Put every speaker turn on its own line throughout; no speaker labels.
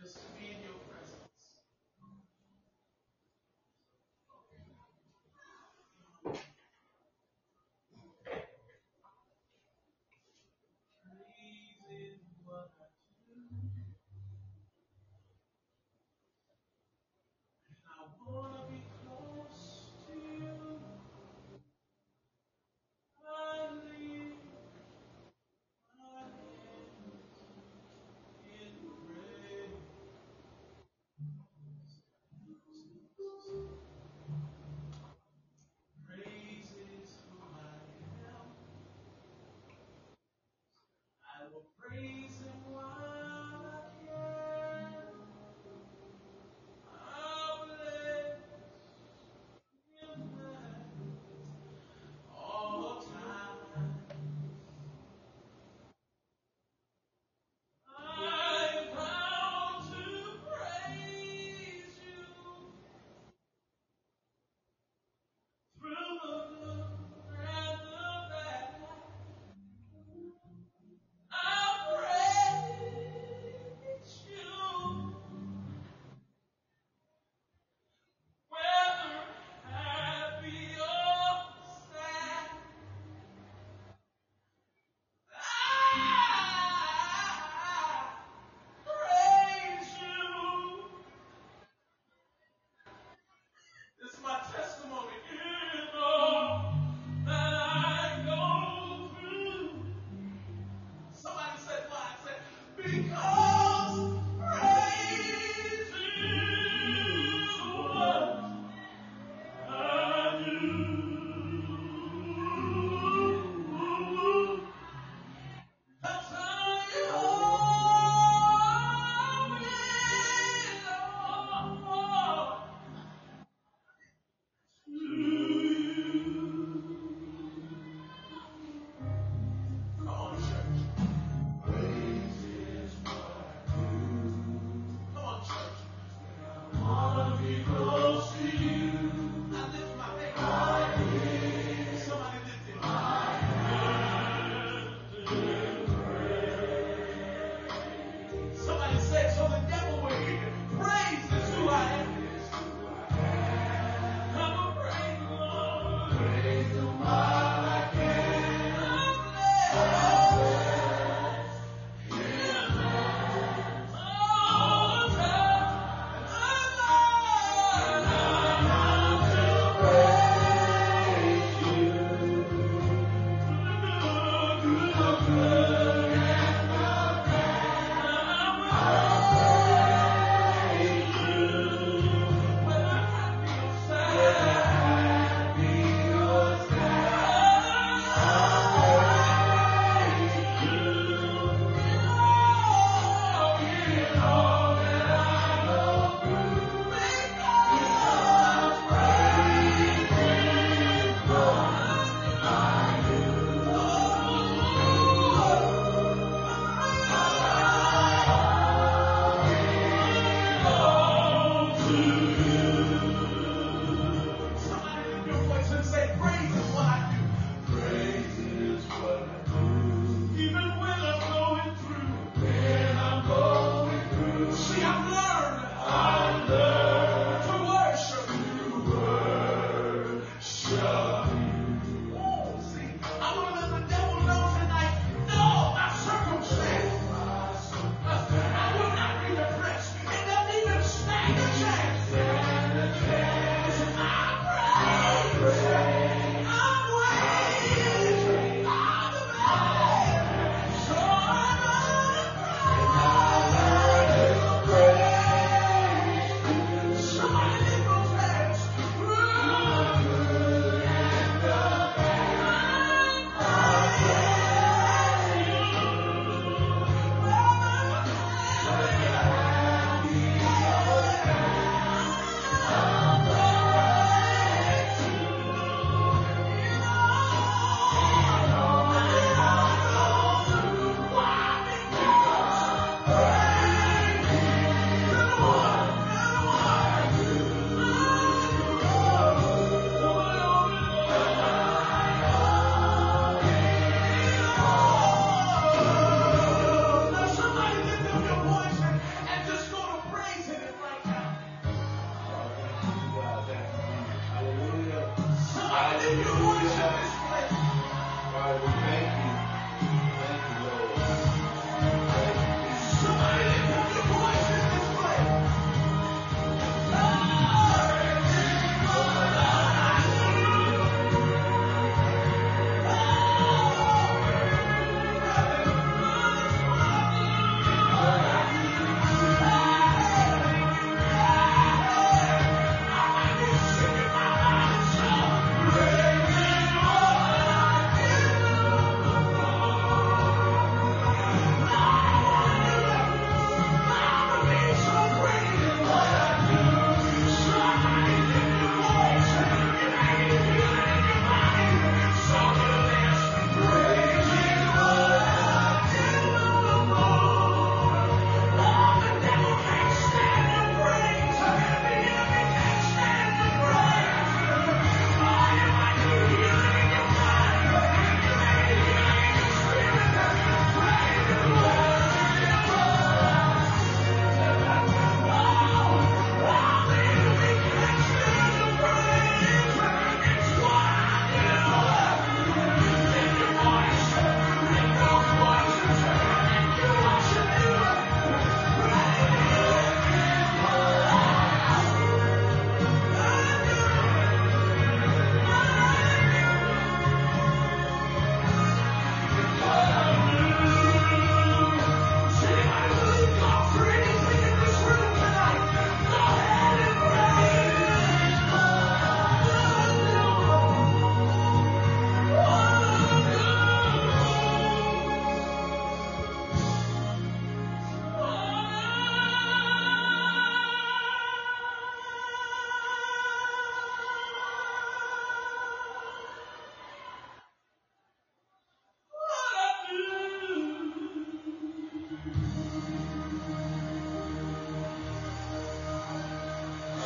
Come on, church.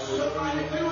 Thank you.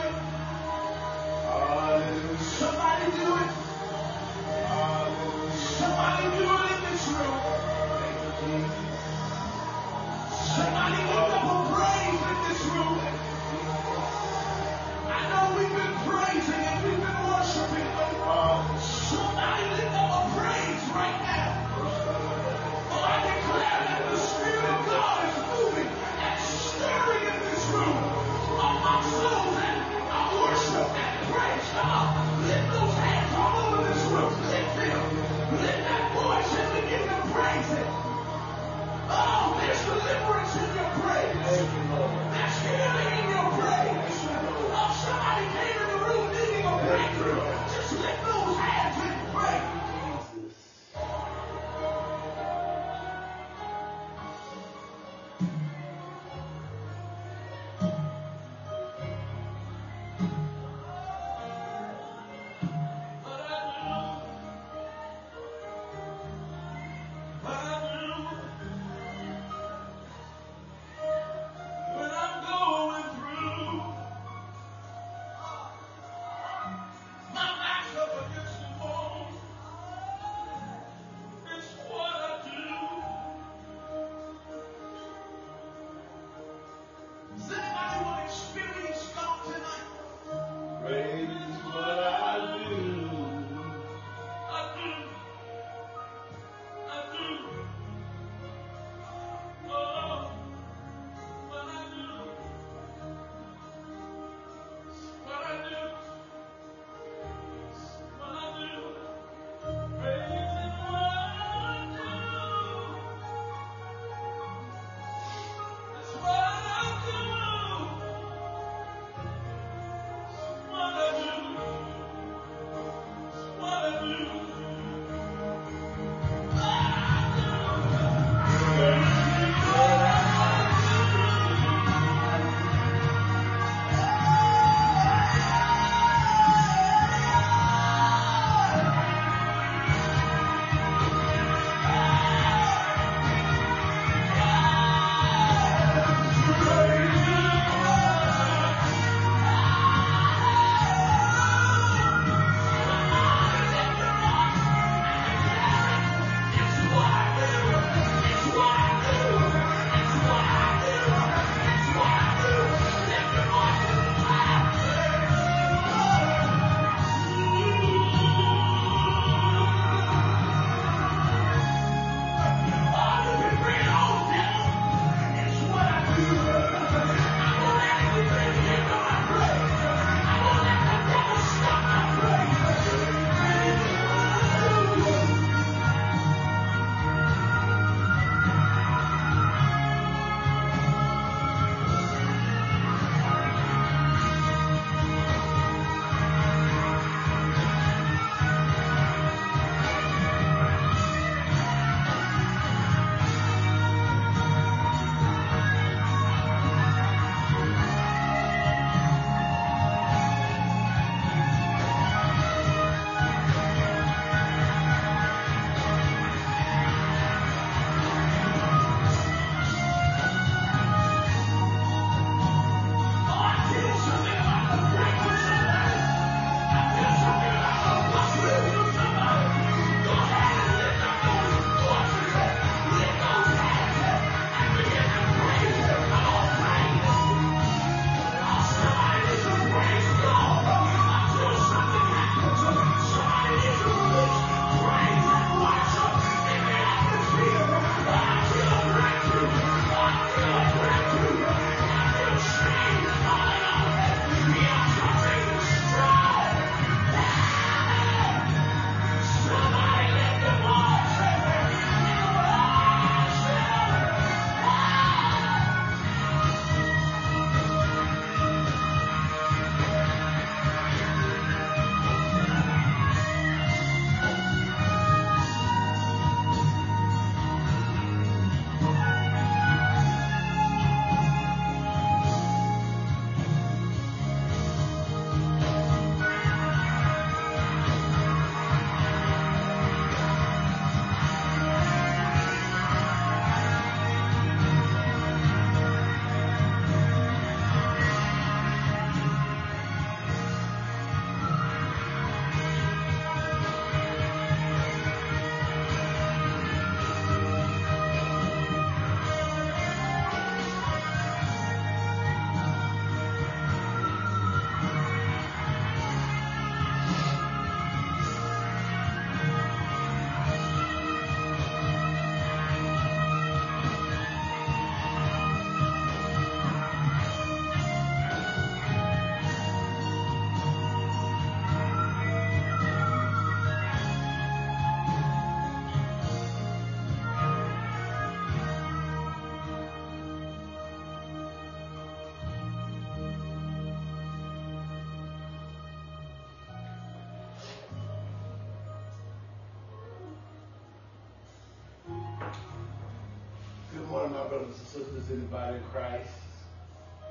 Sisters in the body of Christ.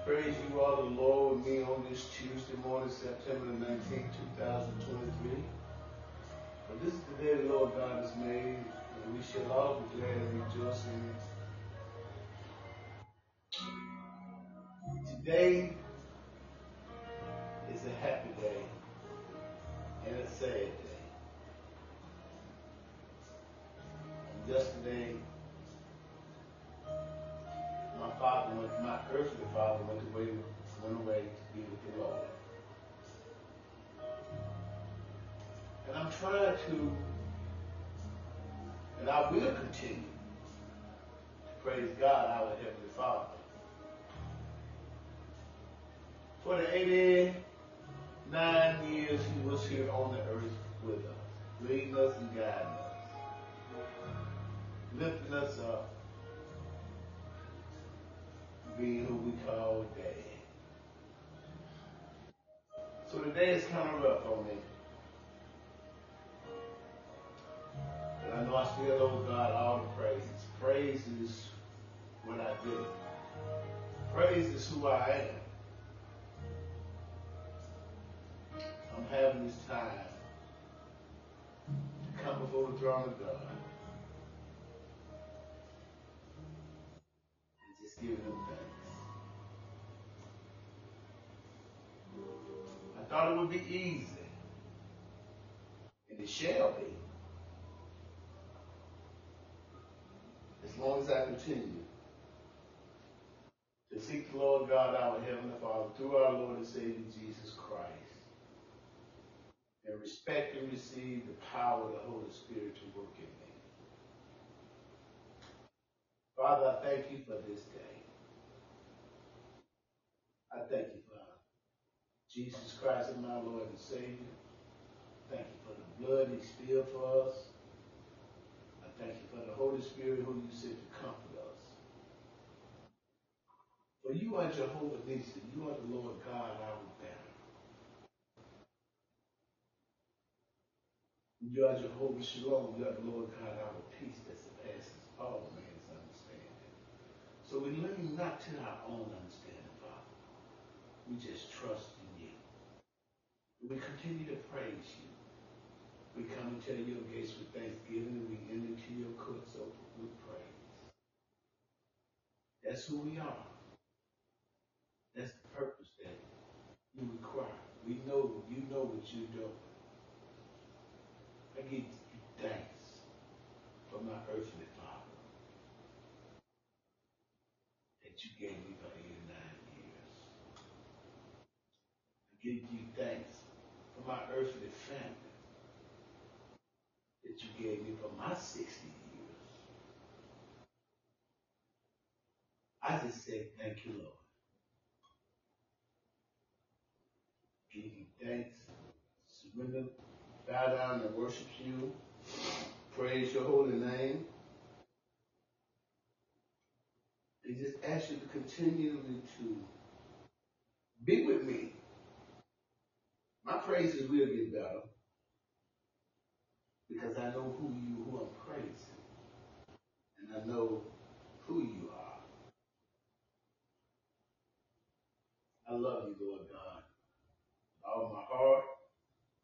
Praise you all the Lord with me on this Tuesday morning, September the 19th, 2023. But this is the day the Lord God has made, and we shall all be glad and rejoice in it. Today is a happy day and a sad day. And yesterday, father went, my earthly father went away, went away to be with the Lord. And I'm trying to, and I will continue to praise God, our Heavenly Father. For the 89 years he was here on the earth with us, leading us and guiding us, lifting us up, being who we call Daddy. So the day is kind of rough on me. But I know I still owe God all the praise. Praise is what I do. Praise is who I am. I'm having this time to come before the throne of God I thought it would be easy. And it shall be. As long as I continue to seek the Lord God, our Heavenly Father, through our Lord and Savior Jesus Christ, and respect and receive the power of the Holy Spirit to work in me. Father, I thank you for this day. I thank you for Jesus Christ as my Lord and Savior. Thank you for the blood he spilled for us. I thank you for the Holy Spirit who you sent to comfort us. For you are Jehovah Nissi. You are the Lord God, our banner. You are Jehovah Shalom. You are the Lord God, our peace that surpasses all. So we lean not to our own understanding, Father. We just trust in you. We continue to praise you. We come into your gates with thanksgiving and we enter into your courts open with praise. That's who we are. That's the purpose that you require. We know you know what you're doing. I give you thanks for my earthly father that you gave me for 89 years. I give you thanks for my earthly family that you gave me for my 60 years. I just say thank you, Lord. Give you thanks, surrender, bow down and worship you, praise your holy name. And just ask you to continually to be with me. My praises will get better because I know who you who I'm praising. And I know who you are. I love you, Lord God. With all my heart,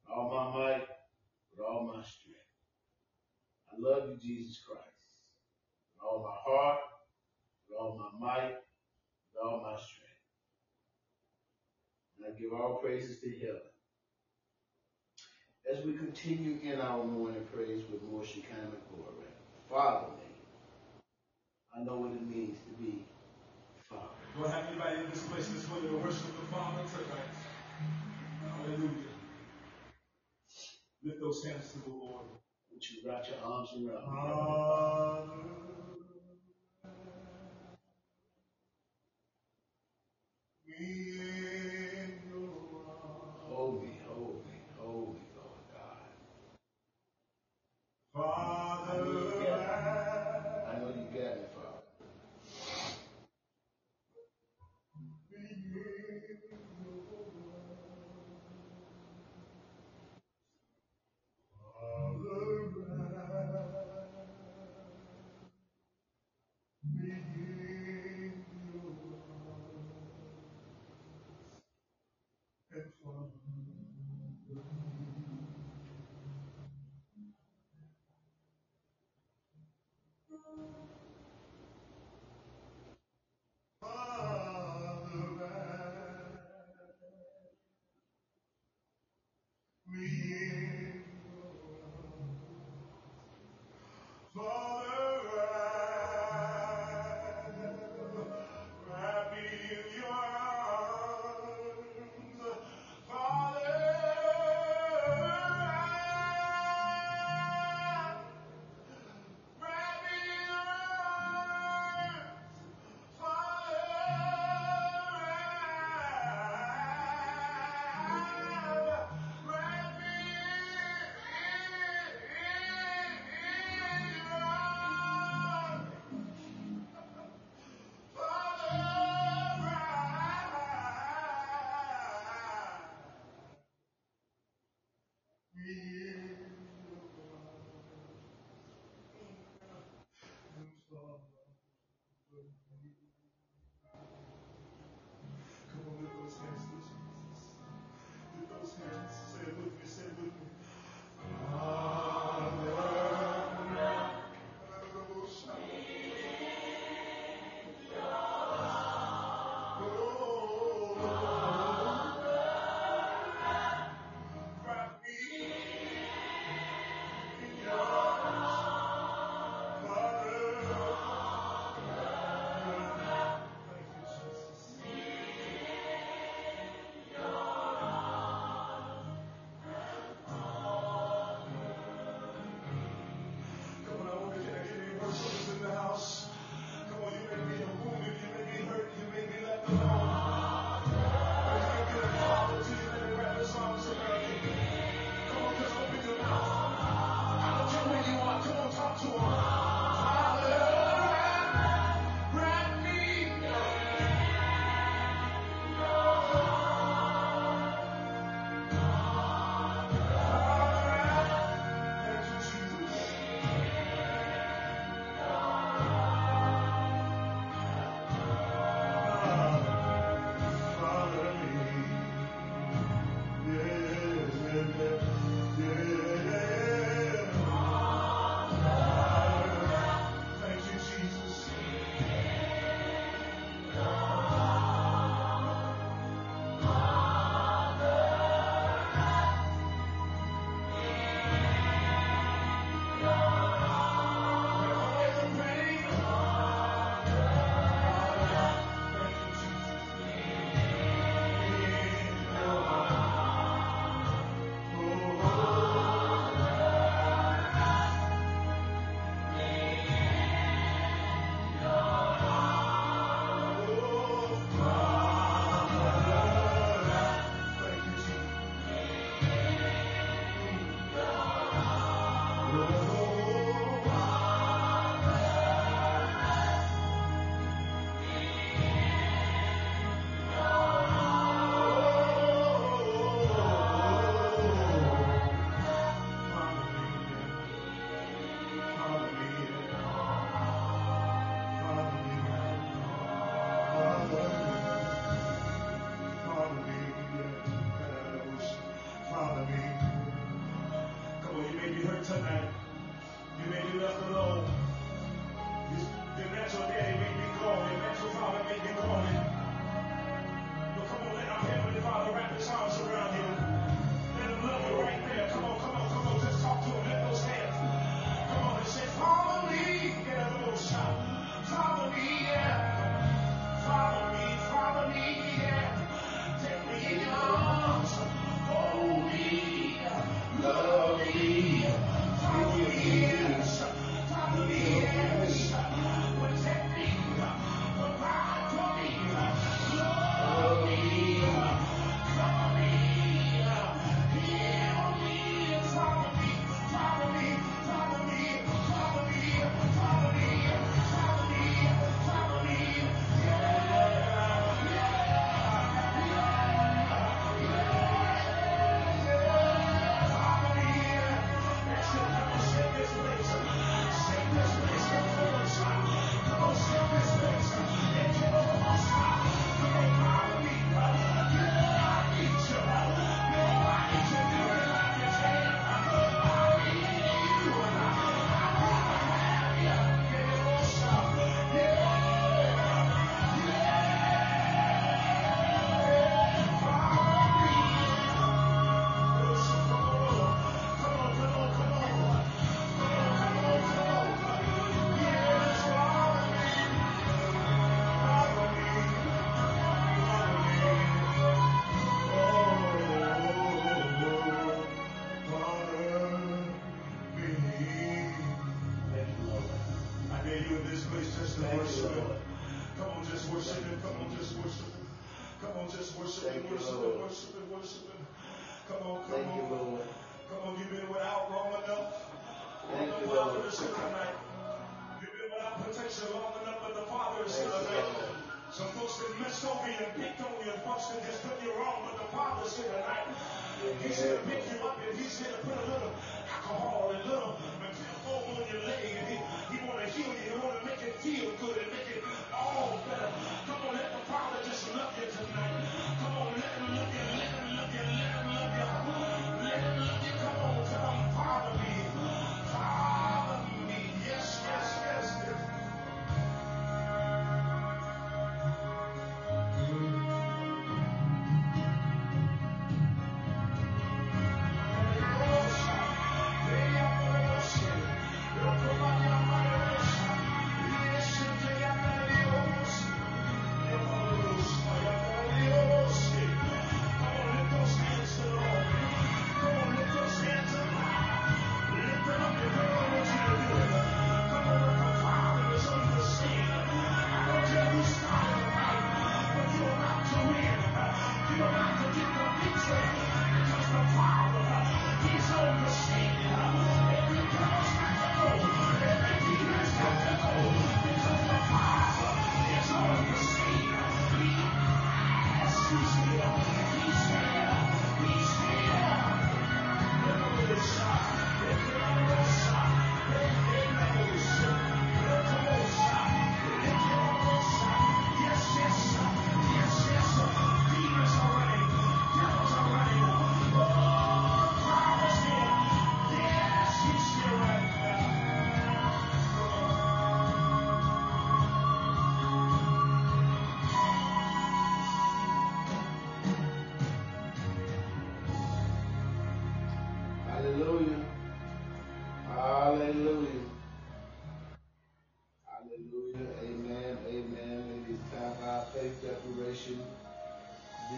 with all my might, with all my strength. I love you, Jesus Christ. With all my heart, with all my might, with all my strength. And I give all praises to heaven. As we continue in our morning praise with more Shekinah glory, Father name, I know what it means to be Father.
I have anybody in this place this morning to worship the Father tonight? Hallelujah. Lift those hands to the Lord.
Would you wrap your arms around me?
Father, we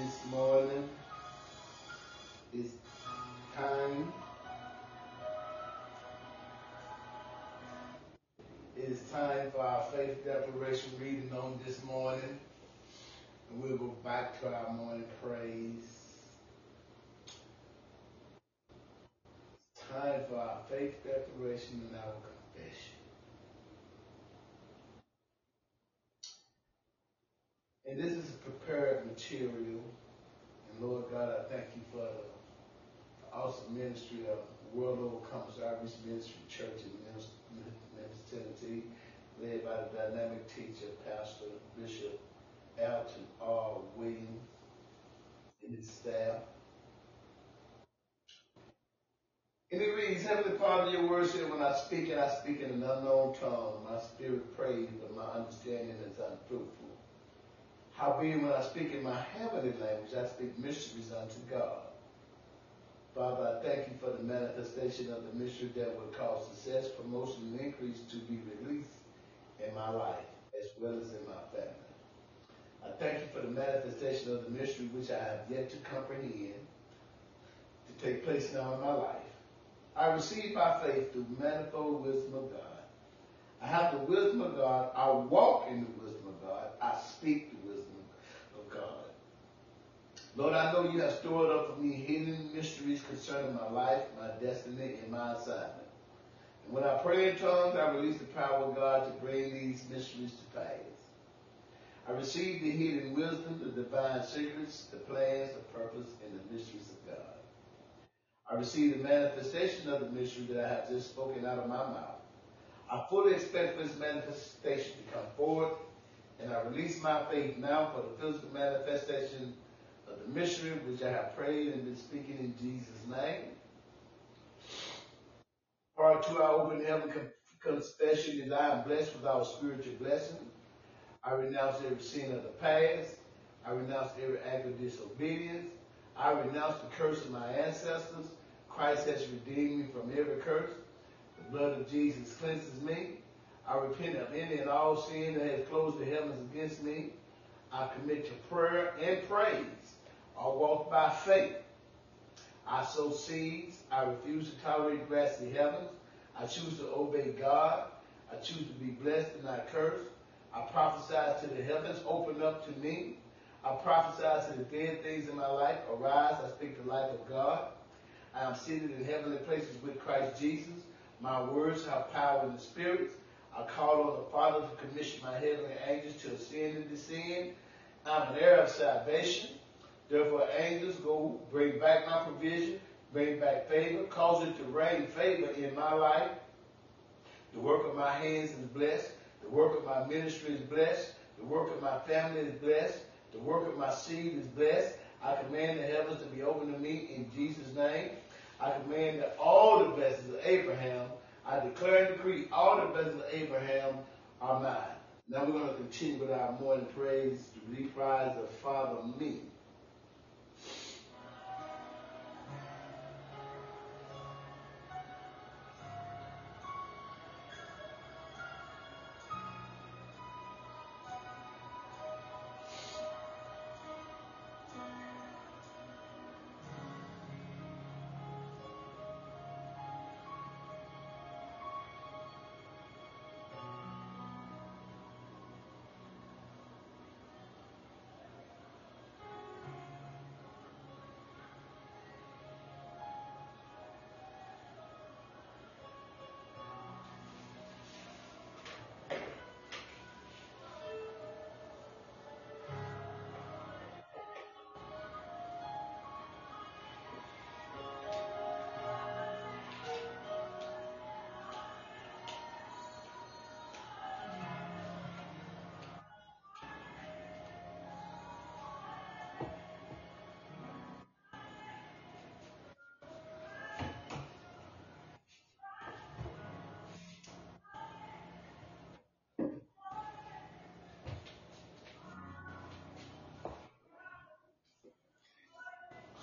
this morning. It's time. It is time for our faith declaration reading on this morning. And we'll go back to our morning praise. It's time for our faith declaration and our confession. And this is prepared material. Lord God, I thank you for the awesome ministry of World Overcomers Outreach Ministry Church in Memphis, Tennessee, led by the dynamic teacher, Pastor Bishop Alton R. Williams and his staff. And it reads, Heavenly Father, your word said, when I speak and I speak in an unknown tongue, my spirit prays, but my understanding is unfruitful. Howbeit, when I speak in my heavenly language, I speak mysteries unto God. Father, I thank you for the manifestation of the mystery that will cause success, promotion, and increase to be released in my life, as well as in my family. I thank you for the manifestation of the mystery which I have yet to comprehend, to take place now in my life. I receive by faith the manifold wisdom of God. I have the wisdom of God. I walk in the wisdom of God. I speak the. Lord, I know you have stored up for me hidden mysteries concerning my life, my destiny, and my assignment. And when I pray in tongues, I release the power of God to bring these mysteries to pass. I receive the hidden wisdom, the divine secrets, the plans, the purpose, and the mysteries of God. I receive the manifestation of the mystery that I have just spoken out of my mouth. I fully expect this manifestation to come forward, and I release my faith now for the physical manifestation of the mystery which I have prayed and been speaking in Jesus' name. Part two, I open heaven confession is I am blessed with our spiritual blessing. I renounce every sin of the past. I renounce every act of disobedience. I renounce the curse of my ancestors. Christ has redeemed me from every curse. The blood of Jesus cleanses me. I repent of any and all sin that has closed the heavens against me. I commit to prayer and praise. I walk by faith. I sow seeds. I refuse to tolerate grassy heavens. I choose to obey God. I choose to be blessed and not cursed. I prophesy to the heavens, open up to me. I prophesy to the dead things in my life. Arise, I speak the life of God. I am seated in heavenly places with Christ Jesus. My words have power in the spirits. I call on the Father to commission my heavenly angels to ascend and descend. I'm an heir of salvation. Therefore, angels go bring back my provision, bring back favor, cause it to rain favor in my life. The work of my hands is blessed. The work of my ministry is blessed. The work of my family is blessed. The work of my seed is blessed. I command the heavens to be open to me in Jesus' name. I command that all the blessings of Abraham, I declare and decree all the blessings of Abraham are mine. Now we're going to continue with our morning praise to reprise of Father Me.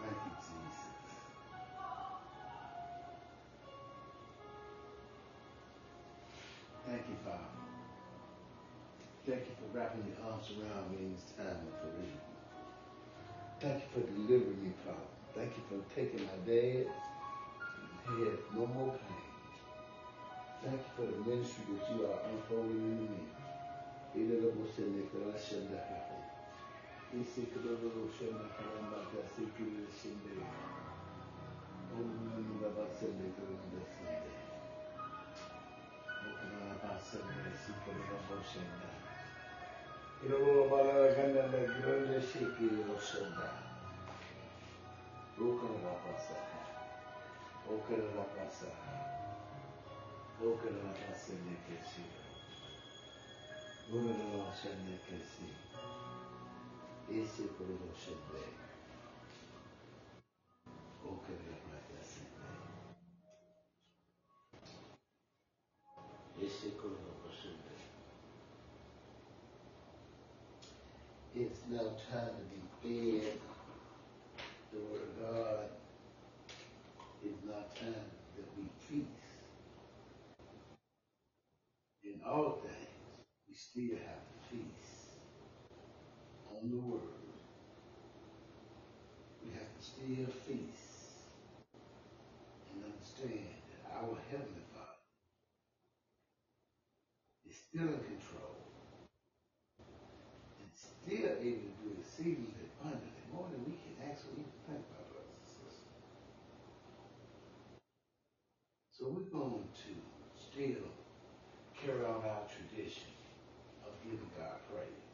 Thank you, Jesus. Thank you, Father. Thank you for wrapping your arms around me in this time of bereavement. Thank you for delivering me, Father. Thank you for taking my dad and he has no more pain. Thank you for the ministry that you are unfolding in me. Viszik Revolution kalembat veszik şimdi. Onunla bahsediyorum da şimdi. Onunla bahsediyorsun Revolution'da. Ilmu balaganlarla güvenleşik Revolution'da. Okunla bahsediyor. Okunla bahsediyor. Okunla bahsediyor. Okunla bahsediyor. Shende. It's now time to be fed the word of God. It's now time that we feast. In all things, we still have on the word. We have to still feast and understand that our Heavenly Father is still in control and still able to do exceedingly abundantly more than we can actually think about, brothers and sisters. So we're going to still carry on our tradition of giving God praise.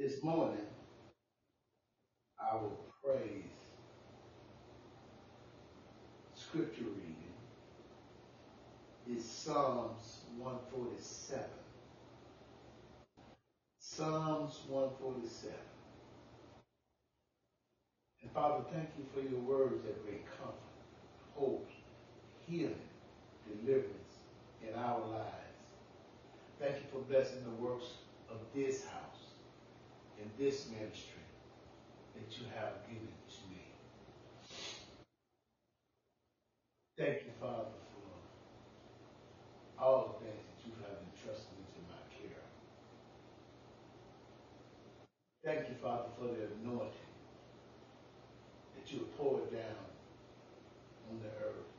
This morning, I will praise scripture reading is Psalms 147. Psalms 147. And Father, thank you for your words that bring comfort, hope, healing, deliverance in our lives. Thank you for blessing the works of this house and this ministry that you have given to me. Thank you, Father, for all the things that you have entrusted into my care. Thank you, Father, for the anointing that you have poured down on the earth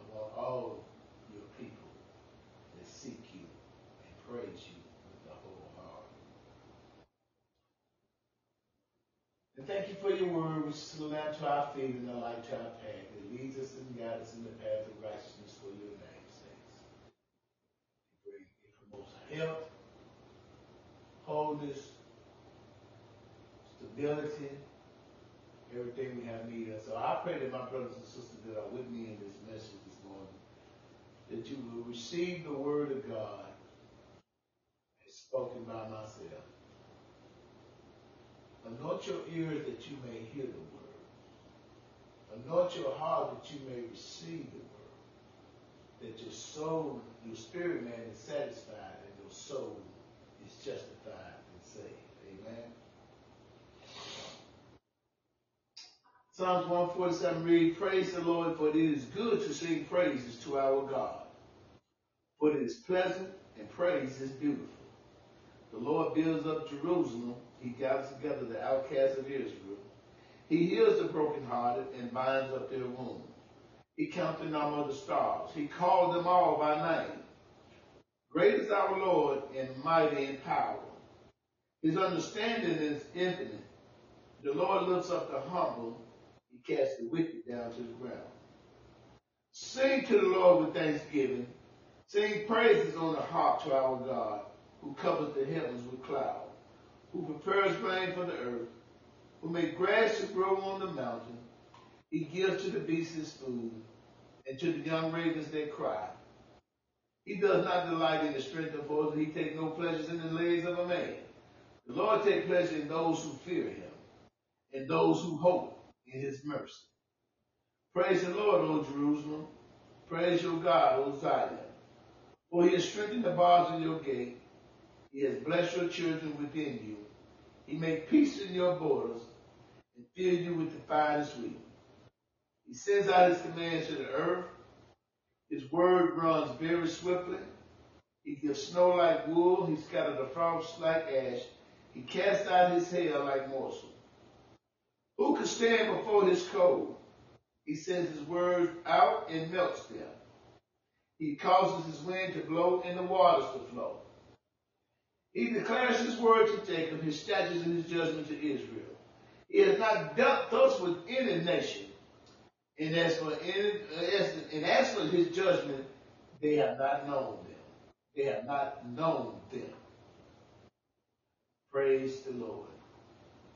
upon all your people that seek you and praise you with the whole heart. And thank you for your word, which is a lamp to our feet and a light to our path. It leads us and guides us in the path of righteousness for your name's sake. It promotes health, wholeness, stability, everything we have need of. So I pray that my brothers and sisters that are with me in this message this morning, that you will receive the word of God as spoken by myself. Anoint your ears that you may hear the word. Anoint your heart that you may receive the word. That your soul, your spirit man is satisfied and your soul is justified and saved. Amen. Psalms 147 read, Praise the Lord, for it is good to sing praises to our God. For it is pleasant and praise is beautiful. The Lord builds up Jerusalem. He gathers together the outcasts of Israel. He heals the brokenhearted and binds up their wounds. He counts the number of the stars. He called them all by name. Great is our Lord and mighty in power. His understanding is infinite. The Lord lifts up the humble He casts the wicked down to the ground. Sing to the Lord with thanksgiving. Sing praises on the harp to our God, who covers the heavens with clouds, who prepares rain for the earth, who makes grass to grow on the mountain. He gives to the beasts his food, and to the young ravens their cry. He does not delight in the strength of horses. He takes no pleasure in the legs of a man. The Lord takes pleasure in those who fear him, and those who hope in his mercy. Praise the Lord, O Jerusalem. Praise your God, O Zion. For he has strengthened the bars of your gate. He has blessed your children within you. He made peace in your borders and filled you with the finest wheat. He sends out his commands to the earth. His word runs very swiftly. He gives snow like wool. He scatters the frost like ash. He casts out his hail like morsel. Who can stand before his cold? He sends his words out and melts them. He causes his wind to blow and the waters to flow. He declares his word to Jacob, his statutes and his judgment to Israel. He has not dealt thus with any nation. And as for any, and as for his judgment, they have not known them. They have not known them. Praise the Lord.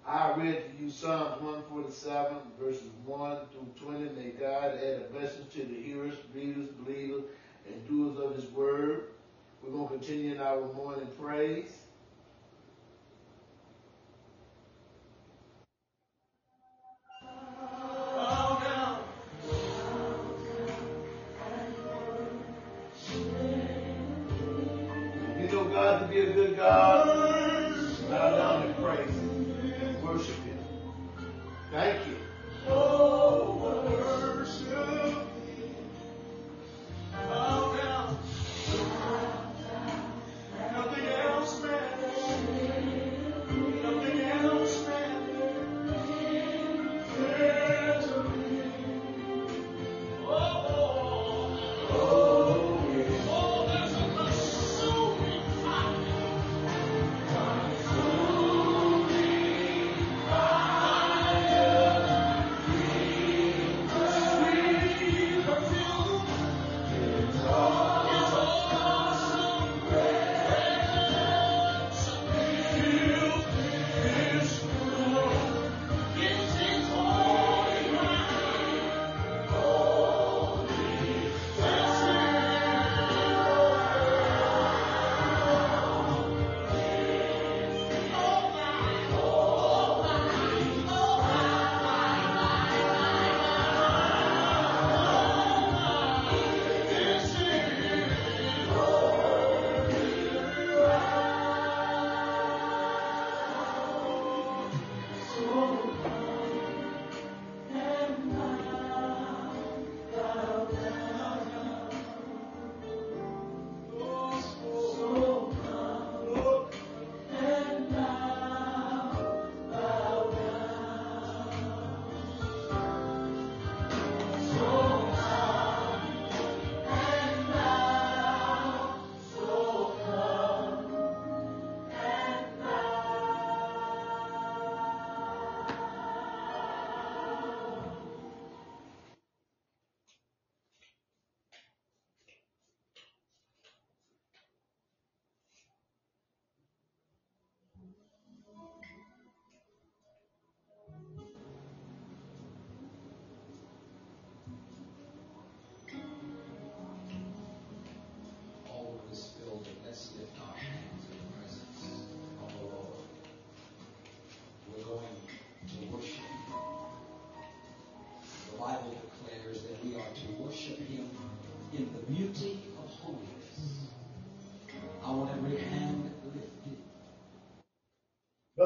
I read to you Psalms 147, verses 1 through 20. May God add a blessing to the hearers, readers, believers, and doers of his word. We're going to continue in our morning praise.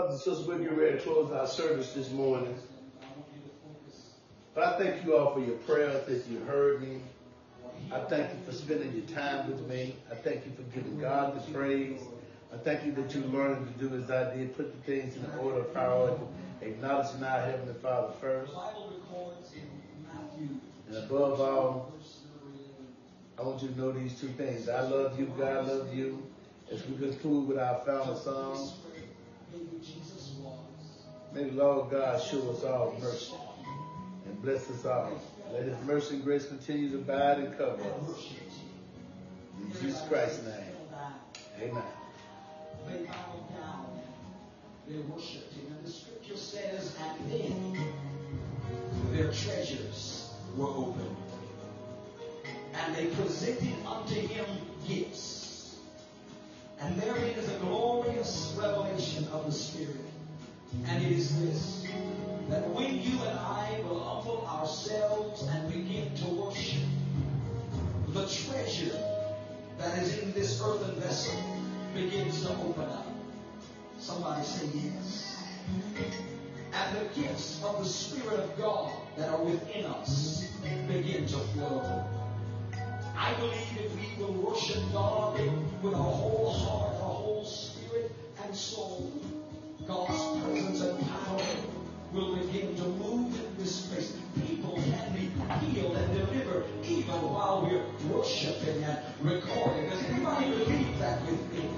Brothers and sisters, we're getting ready to close our service this morning. But I thank you all for your prayers that you heard me. I thank you for spending your time with me. I thank you for giving God the praise. I thank you that you learned to do as I did, put the things in the order of priority, acknowledging our Heavenly Father first. And above all, I want you to know these two things. I love you, God loves you. As we conclude with our final song, may the Lord God show us all mercy and bless us all. Let his mercy and grace continue to abide and cover us. In Jesus Christ's name, amen.
They bowed down they worshiped him. And the scripture says, and then their treasures were opened. And they presented unto him gifts. And therein is a glorious revelation of the Spirit. And it is this that when you and I will humble ourselves and begin to worship, the treasure that is in this earthen vessel begins to open up. Somebody say yes. And the gifts of the Spirit of God that are within us begin to flow. I believe if we will worship God with our whole heart, our whole spirit and soul, God's presence and power will begin to move in this place. People can be healed and delivered even while we're worshiping and recording. Does anybody believe that with me?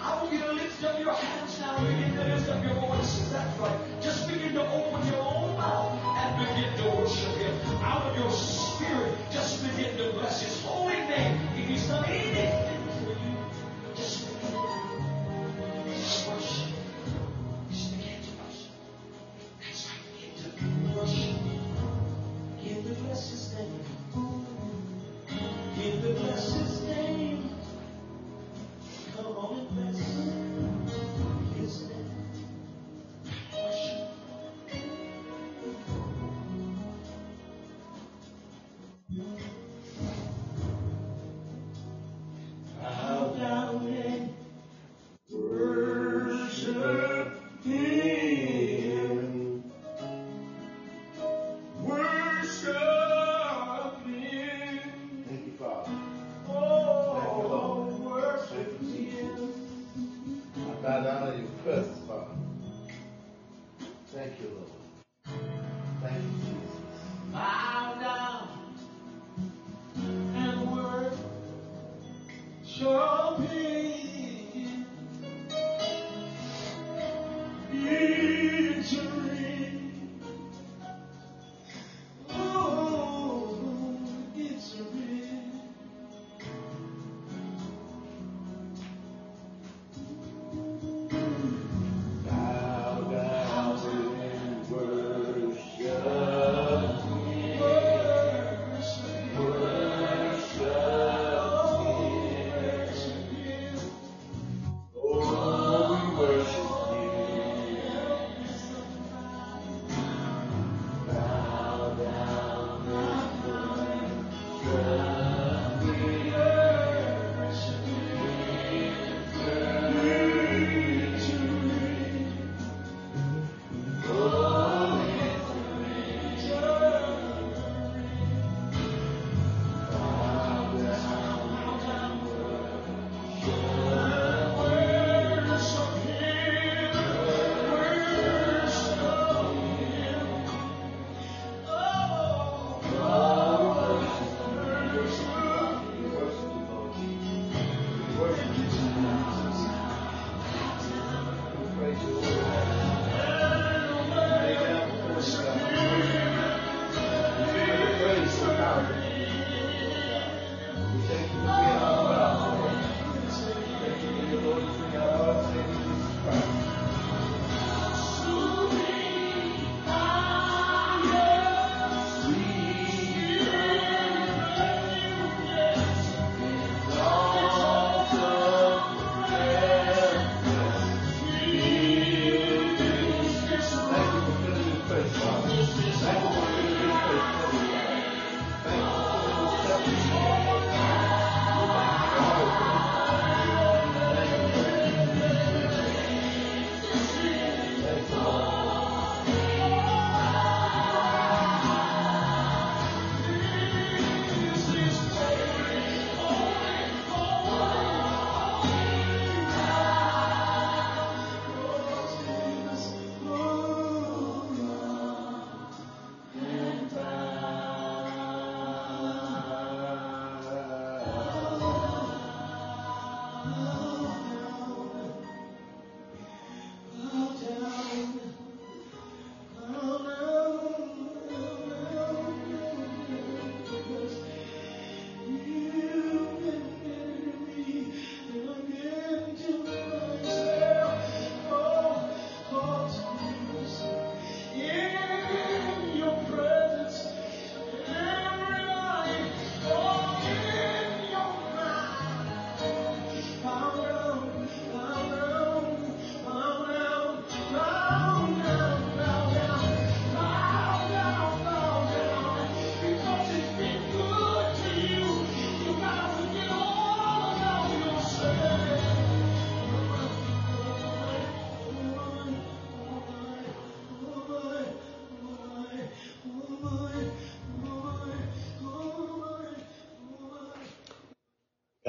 I want you to lift up your hands now begin to lift up your voices. That's right. Just begin to open your own mouth and begin to worship Him. Out of your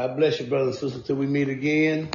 God bless you, brothers and sisters. Till we meet again.